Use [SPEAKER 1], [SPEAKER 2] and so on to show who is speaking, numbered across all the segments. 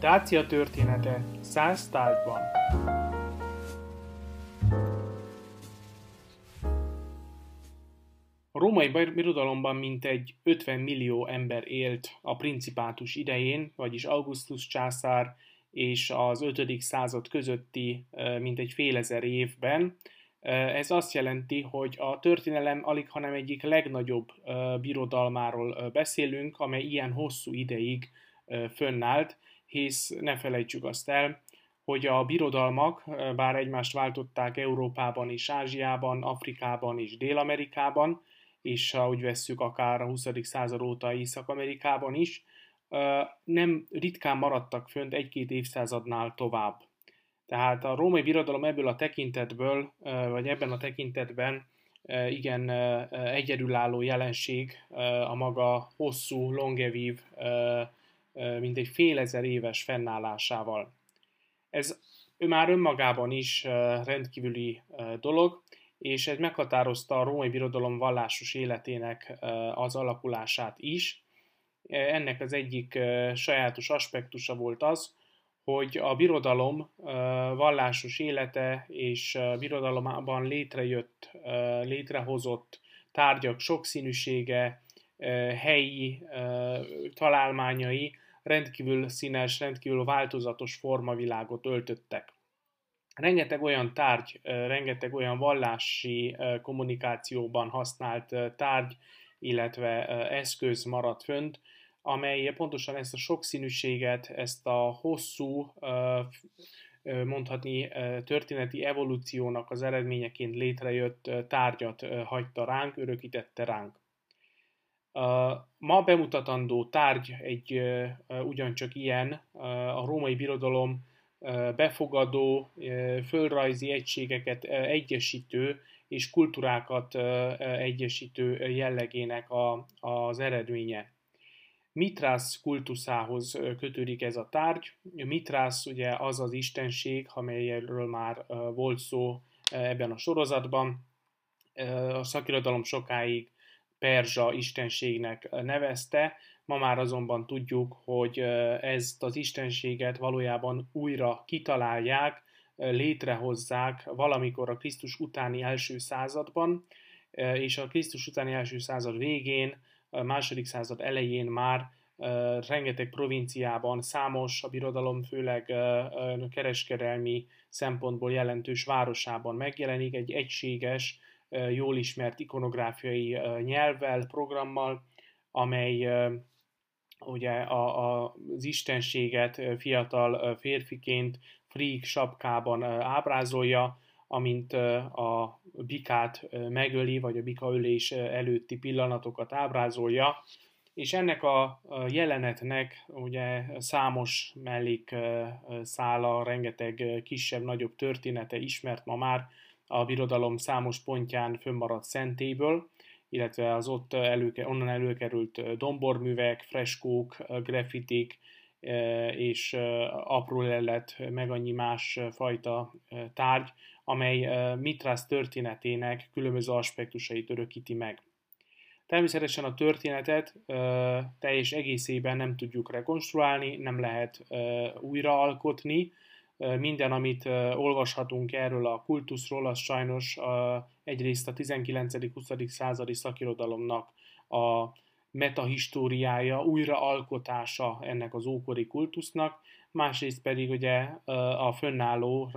[SPEAKER 1] Dácia története száz tárgyban. A római birodalomban mintegy 50 millió ember élt a principátus idején, vagyis Augustus császár és az 5. század közötti mintegy fél ezer évben. Ez azt jelenti, hogy a történelem alig, hanem egyik legnagyobb birodalmáról beszélünk, amely ilyen hosszú ideig fönnállt, hisz ne felejtsük azt el, hogy a birodalmak, bár egymást váltották Európában és Ázsiában, Afrikában és Dél-Amerikában, és ha úgy vesszük, akár a 20. század óta Észak-Amerikában is, nem ritkán maradtak fönt egy-két évszázadnál tovább. Tehát a római birodalom ebből a tekintetből, vagy ebben a tekintetben igen egyedülálló jelenség a maga hosszú, longevív, mintegy fél ezer éves fennállásával. Ez ő már önmagában is rendkívüli dolog, és ez meghatározta a római birodalom vallásos életének az alakulását is. Ennek az egyik sajátos aspektusa volt az, hogy a birodalom vallásos élete és birodalomában létrejött, létrehozott tárgyak sokszínűsége, helyi találmányai rendkívül színes, rendkívül változatos formavilágot öltöttek. Rengeteg olyan tárgy, rengeteg olyan vallási kommunikációban használt tárgy, illetve eszköz maradt fönt, amely pontosan ezt a sokszínűséget, ezt a hosszú, mondhatni történeti evolúciónak az eredményeként létrejött tárgyat hagyta ránk, örökítette ránk. Ma bemutatandó tárgy egy ugyancsak ilyen, a római birodalom befogadó, földrajzi egységeket egyesítő és kultúrákat egyesítő jellegének a, az eredménye. Mitrász kultuszához kötődik ez a tárgy. Mitrász ugye az az istenség, amelyről már volt szó ebben a sorozatban. A szakirodalom sokáig perzsa istenségnek nevezte, ma már azonban tudjuk, hogy ezt az istenséget valójában újra kitalálják, létrehozzák valamikor a Krisztus utáni első században, és a Krisztus utáni első század végén, a második század elején már rengeteg provinciában, számos a birodalom, főleg kereskedelmi szempontból jelentős városában megjelenik egy egységes, jól ismert ikonográfiai nyelvvel, programmal, amely ugye a, a, az istenséget fiatal férfiként frík sapkában ábrázolja, amint a bikát megöli, vagy a bika ölés előtti pillanatokat ábrázolja, és ennek a jelenetnek ugye számos mellék szála, rengeteg kisebb-nagyobb története ismert ma már a birodalom számos pontján fönnmaradt szentéből, illetve az ott előke, onnan előkerült domborművek, freskók, grafitik, és apró lelet, meg annyi más fajta tárgy, amely Mitrász történetének különböző aspektusait örökíti meg. Természetesen a történetet teljes egészében nem tudjuk rekonstruálni, nem lehet újraalkotni, minden, amit olvashatunk erről a kultuszról, az sajnos egyrészt a 19.-20. századi szakirodalomnak a metahistóriája, újraalkotása ennek az ókori kultusznak, másrészt pedig ugye a fönnálló,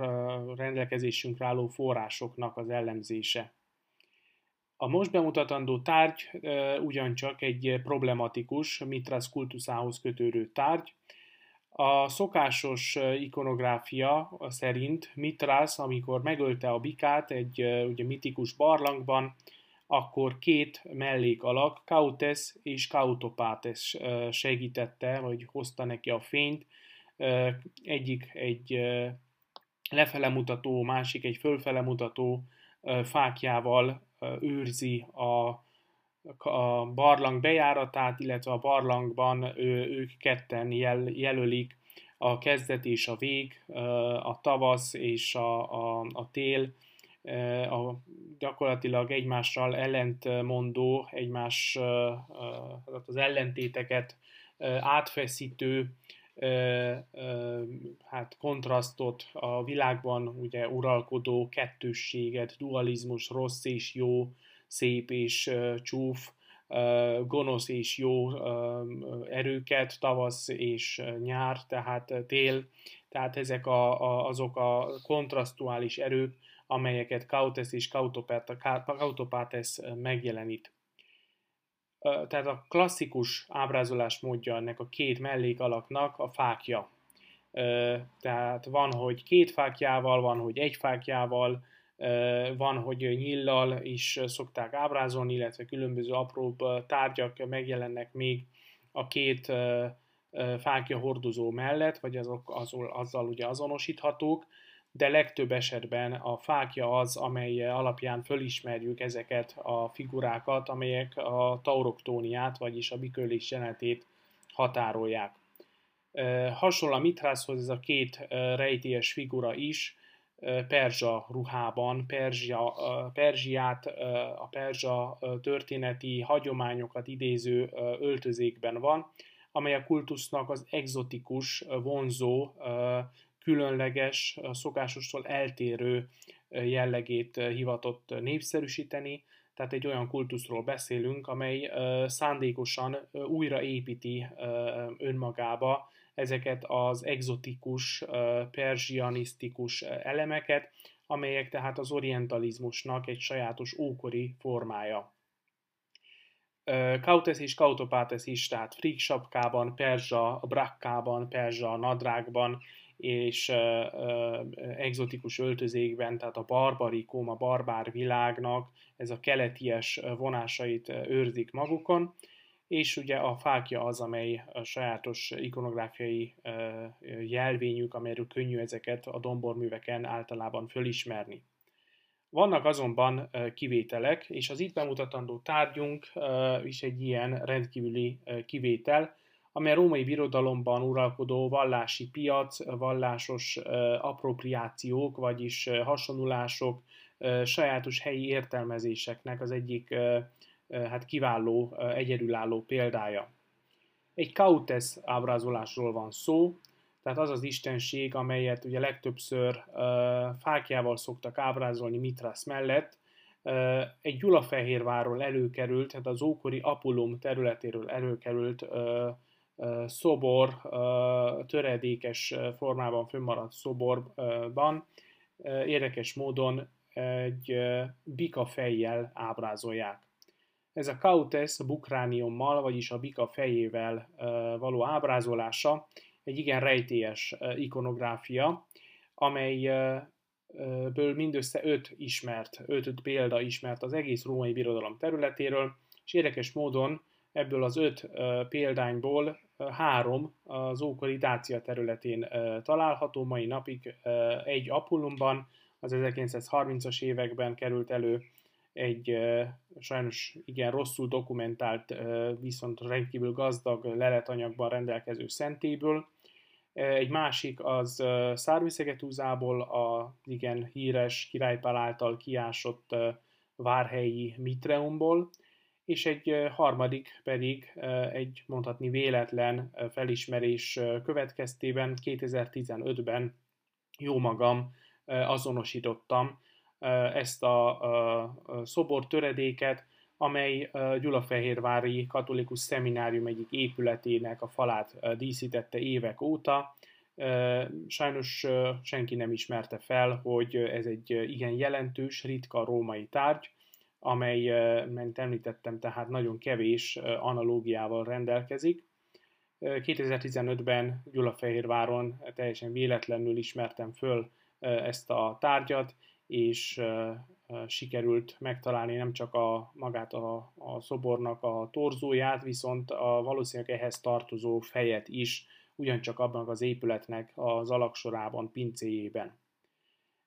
[SPEAKER 1] rendelkezésünkre álló forrásoknak az ellenzése. A most bemutatandó tárgy ugyancsak egy problematikus, Mitras kultuszához kötődő tárgy, a szokásos ikonográfia szerint Mitrász, amikor megölte a bikát egy ugye, mitikus barlangban, akkor két mellékalak, Kautes és Kautopátes segítette, vagy hozta neki a fényt. Egyik egy lefele mutató, másik egy fölfele mutató fákjával őrzi a a barlang bejáratát, illetve a barlangban ő, ők ketten jel, jelölik a kezdet és a vég, a tavasz és a, a, a tél, a gyakorlatilag egymással ellentmondó, egymás az ellentéteket átfeszítő hát kontrasztot a világban ugye uralkodó kettősséget, dualizmus, rossz és jó, szép és csúf, gonosz és jó erőket, tavasz és nyár, tehát tél, tehát ezek a, a, azok a kontrasztuális erők, amelyeket Kautes és Kautopates megjelenít. Tehát a klasszikus ábrázolás módja ennek a két mellékalaknak a fákja. Tehát van, hogy két fákjával, van, hogy egy fákjával, van, hogy nyillal is szokták ábrázolni, illetve különböző apróbb tárgyak megjelennek még a két fákja hordozó mellett, vagy azok azol, azzal ugye azonosíthatók, de legtöbb esetben a fákja az, amely alapján fölismerjük ezeket a figurákat, amelyek a tauroktóniát, vagyis a bikölés jelenetét határolják. Hasonló a Mitrászhoz ez a két rejtélyes figura is, perzsa ruhában, perzsia, perzsiát, a perzsa történeti hagyományokat idéző öltözékben van, amely a kultusznak az egzotikus, vonzó, különleges, szokásostól eltérő jellegét hivatott népszerűsíteni, tehát egy olyan kultuszról beszélünk, amely szándékosan újraépíti önmagába ezeket az egzotikus, perzsianisztikus elemeket, amelyek tehát az orientalizmusnak egy sajátos ókori formája. Kautes és Kautopates is, tehát frik sapkában, perzsa brakkában, perzsa nadrágban és uh, egzotikus öltözékben, tehát a barbarikum, a barbár világnak ez a keleties vonásait őrzik magukon, és ugye a fákja az, amely a sajátos ikonográfiai jelvényük, amelyről könnyű ezeket a domborműveken általában fölismerni. Vannak azonban kivételek, és az itt bemutatandó tárgyunk is egy ilyen rendkívüli kivétel, amely a római birodalomban uralkodó vallási piac, vallásos appropriációk, vagyis hasonlulások, sajátos helyi értelmezéseknek az egyik hát kiváló, egyedülálló példája. Egy kautes ábrázolásról van szó, tehát az az istenség, amelyet ugye legtöbbször fákjával szoktak ábrázolni Mitrász mellett, egy Gyulafehérvárról előkerült, tehát az ókori Apulum területéről előkerült szobor, töredékes formában fönnmaradt szoborban érdekes módon egy bika fejjel ábrázolják. Ez a Kautes bukrániummal, vagyis a bika fejével való ábrázolása egy igen rejtélyes ikonográfia, amelyből mindössze öt ismert, öt példa ismert az egész római birodalom területéről, és érdekes módon ebből az öt példányból három az ókori Dácia területén található, mai napig egy Apullumban, az 1930-as években került elő egy sajnos igen rosszul dokumentált, viszont rendkívül gazdag leletanyagban rendelkező szentéből. Egy másik az Szárviszegetúzából a igen híres királypál által kiásott várhelyi Mitreumból, és egy harmadik pedig egy mondhatni véletlen felismerés következtében 2015-ben jó magam azonosítottam ezt a szobor töredéket, amely Gyulafehérvári Katolikus Szeminárium egyik épületének a falát díszítette évek óta. Sajnos senki nem ismerte fel, hogy ez egy igen jelentős, ritka római tárgy, amely, mint említettem, tehát nagyon kevés analógiával rendelkezik. 2015-ben Gyulafehérváron teljesen véletlenül ismertem föl ezt a tárgyat, és sikerült megtalálni nem csak a magát a, a szobornak a torzóját, viszont a valószínűleg ehhez tartozó fejet is, ugyancsak abban az épületnek az alaksorában, pincéjében.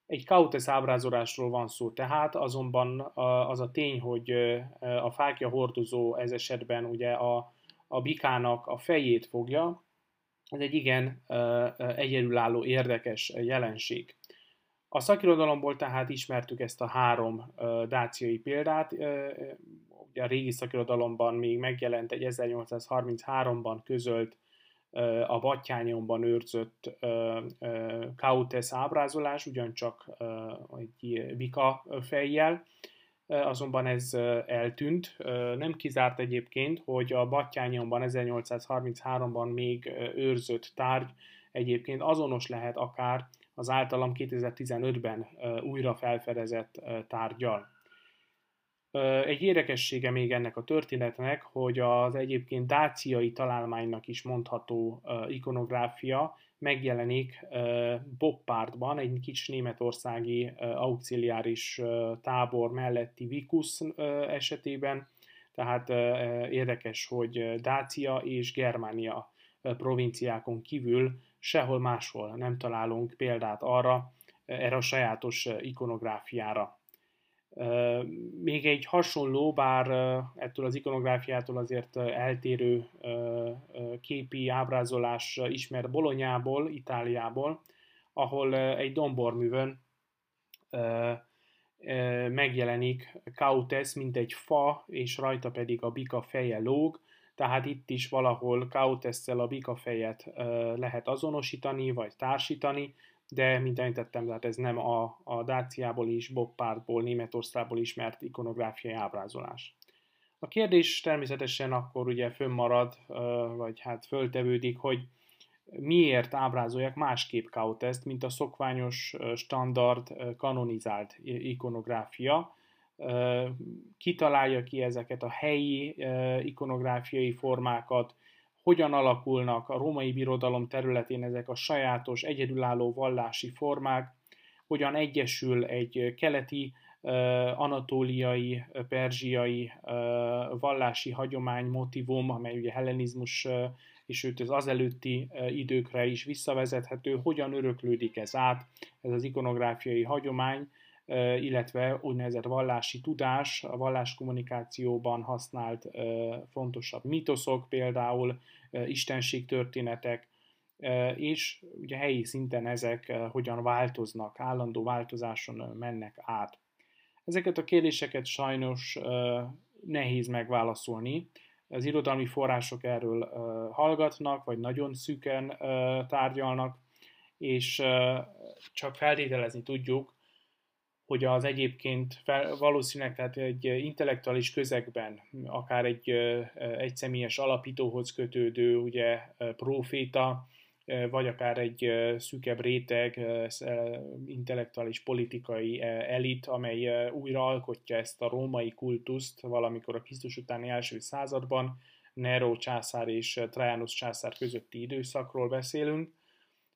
[SPEAKER 1] Egy kautes ábrázolásról van szó tehát, azonban az a tény, hogy a fákja hordozó ez esetben ugye a, a bikának a fejét fogja, ez egy igen egyedülálló érdekes jelenség. A szakirodalomból tehát ismertük ezt a három dáciai példát. Ugye a régi szakirodalomban még megjelent egy 1833-ban közölt a Battyányomban őrzött Kautes ábrázolás, ugyancsak egy bika fejjel, azonban ez eltűnt. Nem kizárt egyébként, hogy a Battyányomban 1833-ban még őrzött tárgy egyébként azonos lehet akár az általam 2015-ben újra felfedezett tárgyal. Egy érdekessége még ennek a történetnek, hogy az egyébként dáciai találmánynak is mondható ikonográfia megjelenik Boppártban, egy kis németországi auxiliáris tábor melletti Vikus esetében, tehát érdekes, hogy Dácia és Germánia provinciákon kívül sehol máshol nem találunk példát arra, erre a sajátos ikonográfiára. Még egy hasonló, bár ettől az ikonográfiától azért eltérő képi ábrázolás ismer Bolonyából, Itáliából, ahol egy domborművön megjelenik Kautes, mint egy fa, és rajta pedig a bika feje lóg, tehát itt is valahol Kautesszel a bika fejet lehet azonosítani, vagy társítani, de mint említettem, tehát ez nem a, a Dáciából is, Boppártból, Németországból ismert ikonográfiai ábrázolás. A kérdés természetesen akkor ugye fönnmarad, vagy hát föltevődik, hogy miért ábrázolják másképp Kautest, mint a szokványos, standard, kanonizált ikonográfia. Kitalálja ki ezeket a helyi ikonográfiai formákat, hogyan alakulnak a római birodalom területén ezek a sajátos, egyedülálló vallási formák, hogyan egyesül egy keleti, anatóliai, perzsiai vallási hagyomány, motivum, amely ugye hellenizmus és őt az azelőtti időkre is visszavezethető, hogyan öröklődik ez át, ez az ikonográfiai hagyomány, illetve úgynevezett vallási tudás, a valláskommunikációban használt fontosabb mitoszok, például istenségtörténetek, és ugye helyi szinten ezek hogyan változnak, állandó változáson mennek át. Ezeket a kérdéseket sajnos nehéz megválaszolni. Az irodalmi források erről hallgatnak, vagy nagyon szűken tárgyalnak, és csak feltételezni tudjuk, hogy az egyébként fel, valószínűleg tehát egy intellektuális közegben, akár egy egyszemélyes alapítóhoz kötődő ugye proféta, vagy akár egy szűkebb réteg intellektuális politikai elit, amely újra alkotja ezt a római kultuszt valamikor a Krisztus utáni első században, Nero császár és Trajanus császár közötti időszakról beszélünk,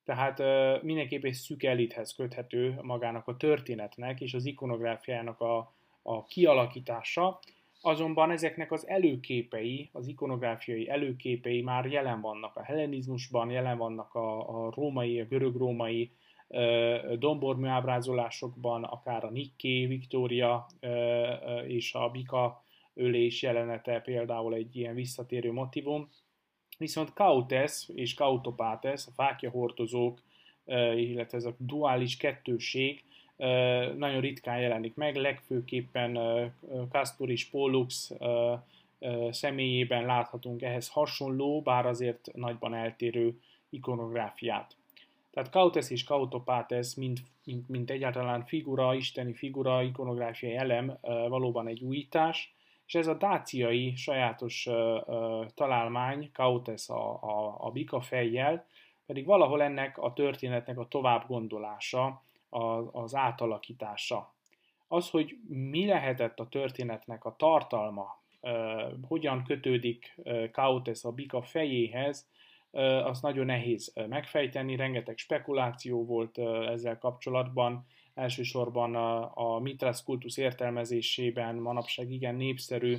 [SPEAKER 1] tehát mindenképp egy szűk elithez köthető magának a történetnek és az ikonográfiának a, a kialakítása, azonban ezeknek az előképei, az ikonográfiai előképei már jelen vannak a hellenizmusban, jelen vannak a, a római, a görög-római dombormű ábrázolásokban, akár a Nikké, Viktória és a Bika ölés jelenete például egy ilyen visszatérő motivum, Viszont Kautes és Kautopates, a fákja hordozók, illetve ez a duális kettőség nagyon ritkán jelenik meg, legfőképpen Castor és Pollux személyében láthatunk ehhez hasonló, bár azért nagyban eltérő ikonográfiát. Tehát Kautes és Kautopates, mint, mint, mint egyáltalán figura, isteni figura, ikonográfiai elem valóban egy újítás, és ez a dáciai sajátos uh, uh, találmány, Kautes a, a, a bika fejjel, pedig valahol ennek a történetnek a tovább gondolása, a, az átalakítása. Az, hogy mi lehetett a történetnek a tartalma, uh, hogyan kötődik Kautes a bika fejéhez, az nagyon nehéz megfejteni, rengeteg spekuláció volt ezzel kapcsolatban, elsősorban a, a Mithras kultusz értelmezésében manapság igen népszerű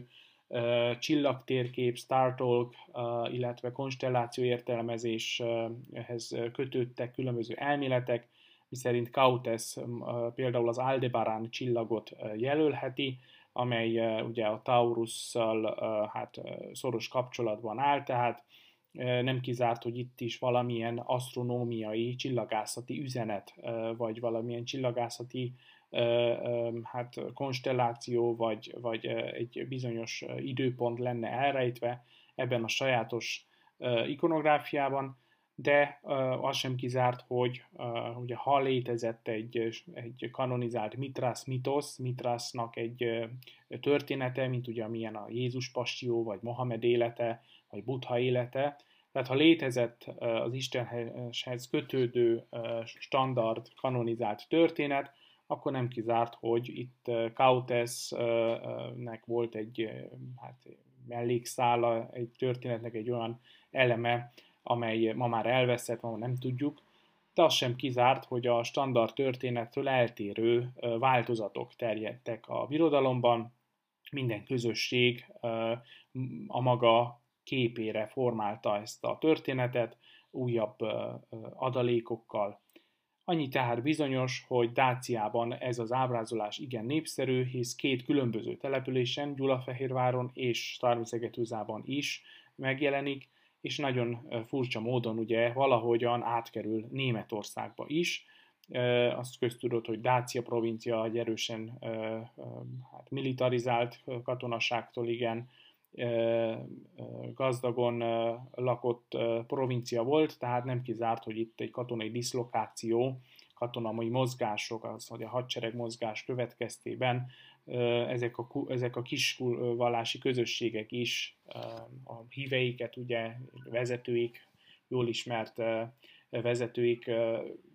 [SPEAKER 1] csillagtérkép, Star Talk, uh, illetve konstelláció értelmezéshez kötődtek különböző elméletek, miszerint Kautes például az Aldebaran csillagot jelölheti, amely ugye a Taurusszal hát, szoros kapcsolatban áll, tehát nem kizárt, hogy itt is valamilyen asztronómiai, csillagászati üzenet, vagy valamilyen csillagászati hát konstelláció, vagy, vagy egy bizonyos időpont lenne elrejtve ebben a sajátos ikonográfiában, de az sem kizárt, hogy ugye ha létezett egy, egy kanonizált Mitrász mitosz, Mitrásznak egy története, mint ugye amilyen a Jézus passió, vagy Mohamed élete, vagy Buddha élete, tehát ha létezett az Istenhez kötődő standard, kanonizált történet, akkor nem kizárt, hogy itt Kautesnek volt egy hát, mellékszála, egy történetnek egy olyan eleme, amely ma már elveszett, ma nem tudjuk, de az sem kizárt, hogy a standard történettől eltérő változatok terjedtek a birodalomban, minden közösség a maga képére formálta ezt a történetet, újabb adalékokkal. Annyi tehát bizonyos, hogy Dáciában ez az ábrázolás igen népszerű, hisz két különböző településen, Gyulafehérváron és Starvizegetúzában is megjelenik, és nagyon furcsa módon ugye valahogyan átkerül Németországba is. Azt köztudott, hogy Dácia provincia egy erősen hát militarizált katonaságtól igen gazdagon lakott provincia volt, tehát nem kizárt, hogy itt egy katonai diszlokáció, katonai mozgások, az, hogy a hadsereg mozgás következtében ezek a, ezek a kis vallási közösségek is a híveiket, ugye vezetőik, jól ismert vezetőik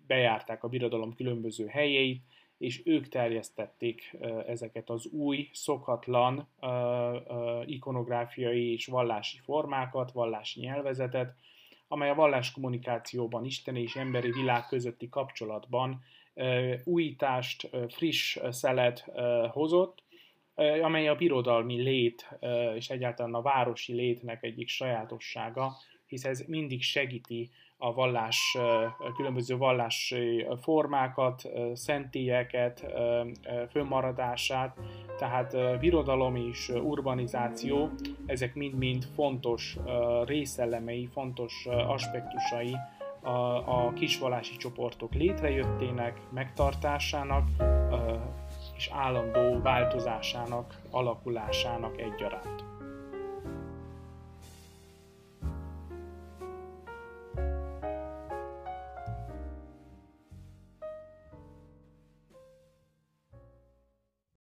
[SPEAKER 1] bejárták a birodalom különböző helyeit, és ők terjesztették ezeket az új, szokatlan ikonográfiai és vallási formákat, vallási nyelvezetet, amely a vallás kommunikációban, isteni és emberi világ közötti kapcsolatban újítást, friss szelet hozott, amely a birodalmi lét és egyáltalán a városi létnek egyik sajátossága, hisz ez mindig segíti a vallás, különböző vallási formákat, szentélyeket, fönnmaradását, tehát birodalom és urbanizáció, ezek mind-mind fontos részelemei, fontos aspektusai a, a kisvallási csoportok létrejöttének, megtartásának és állandó változásának, alakulásának egyaránt.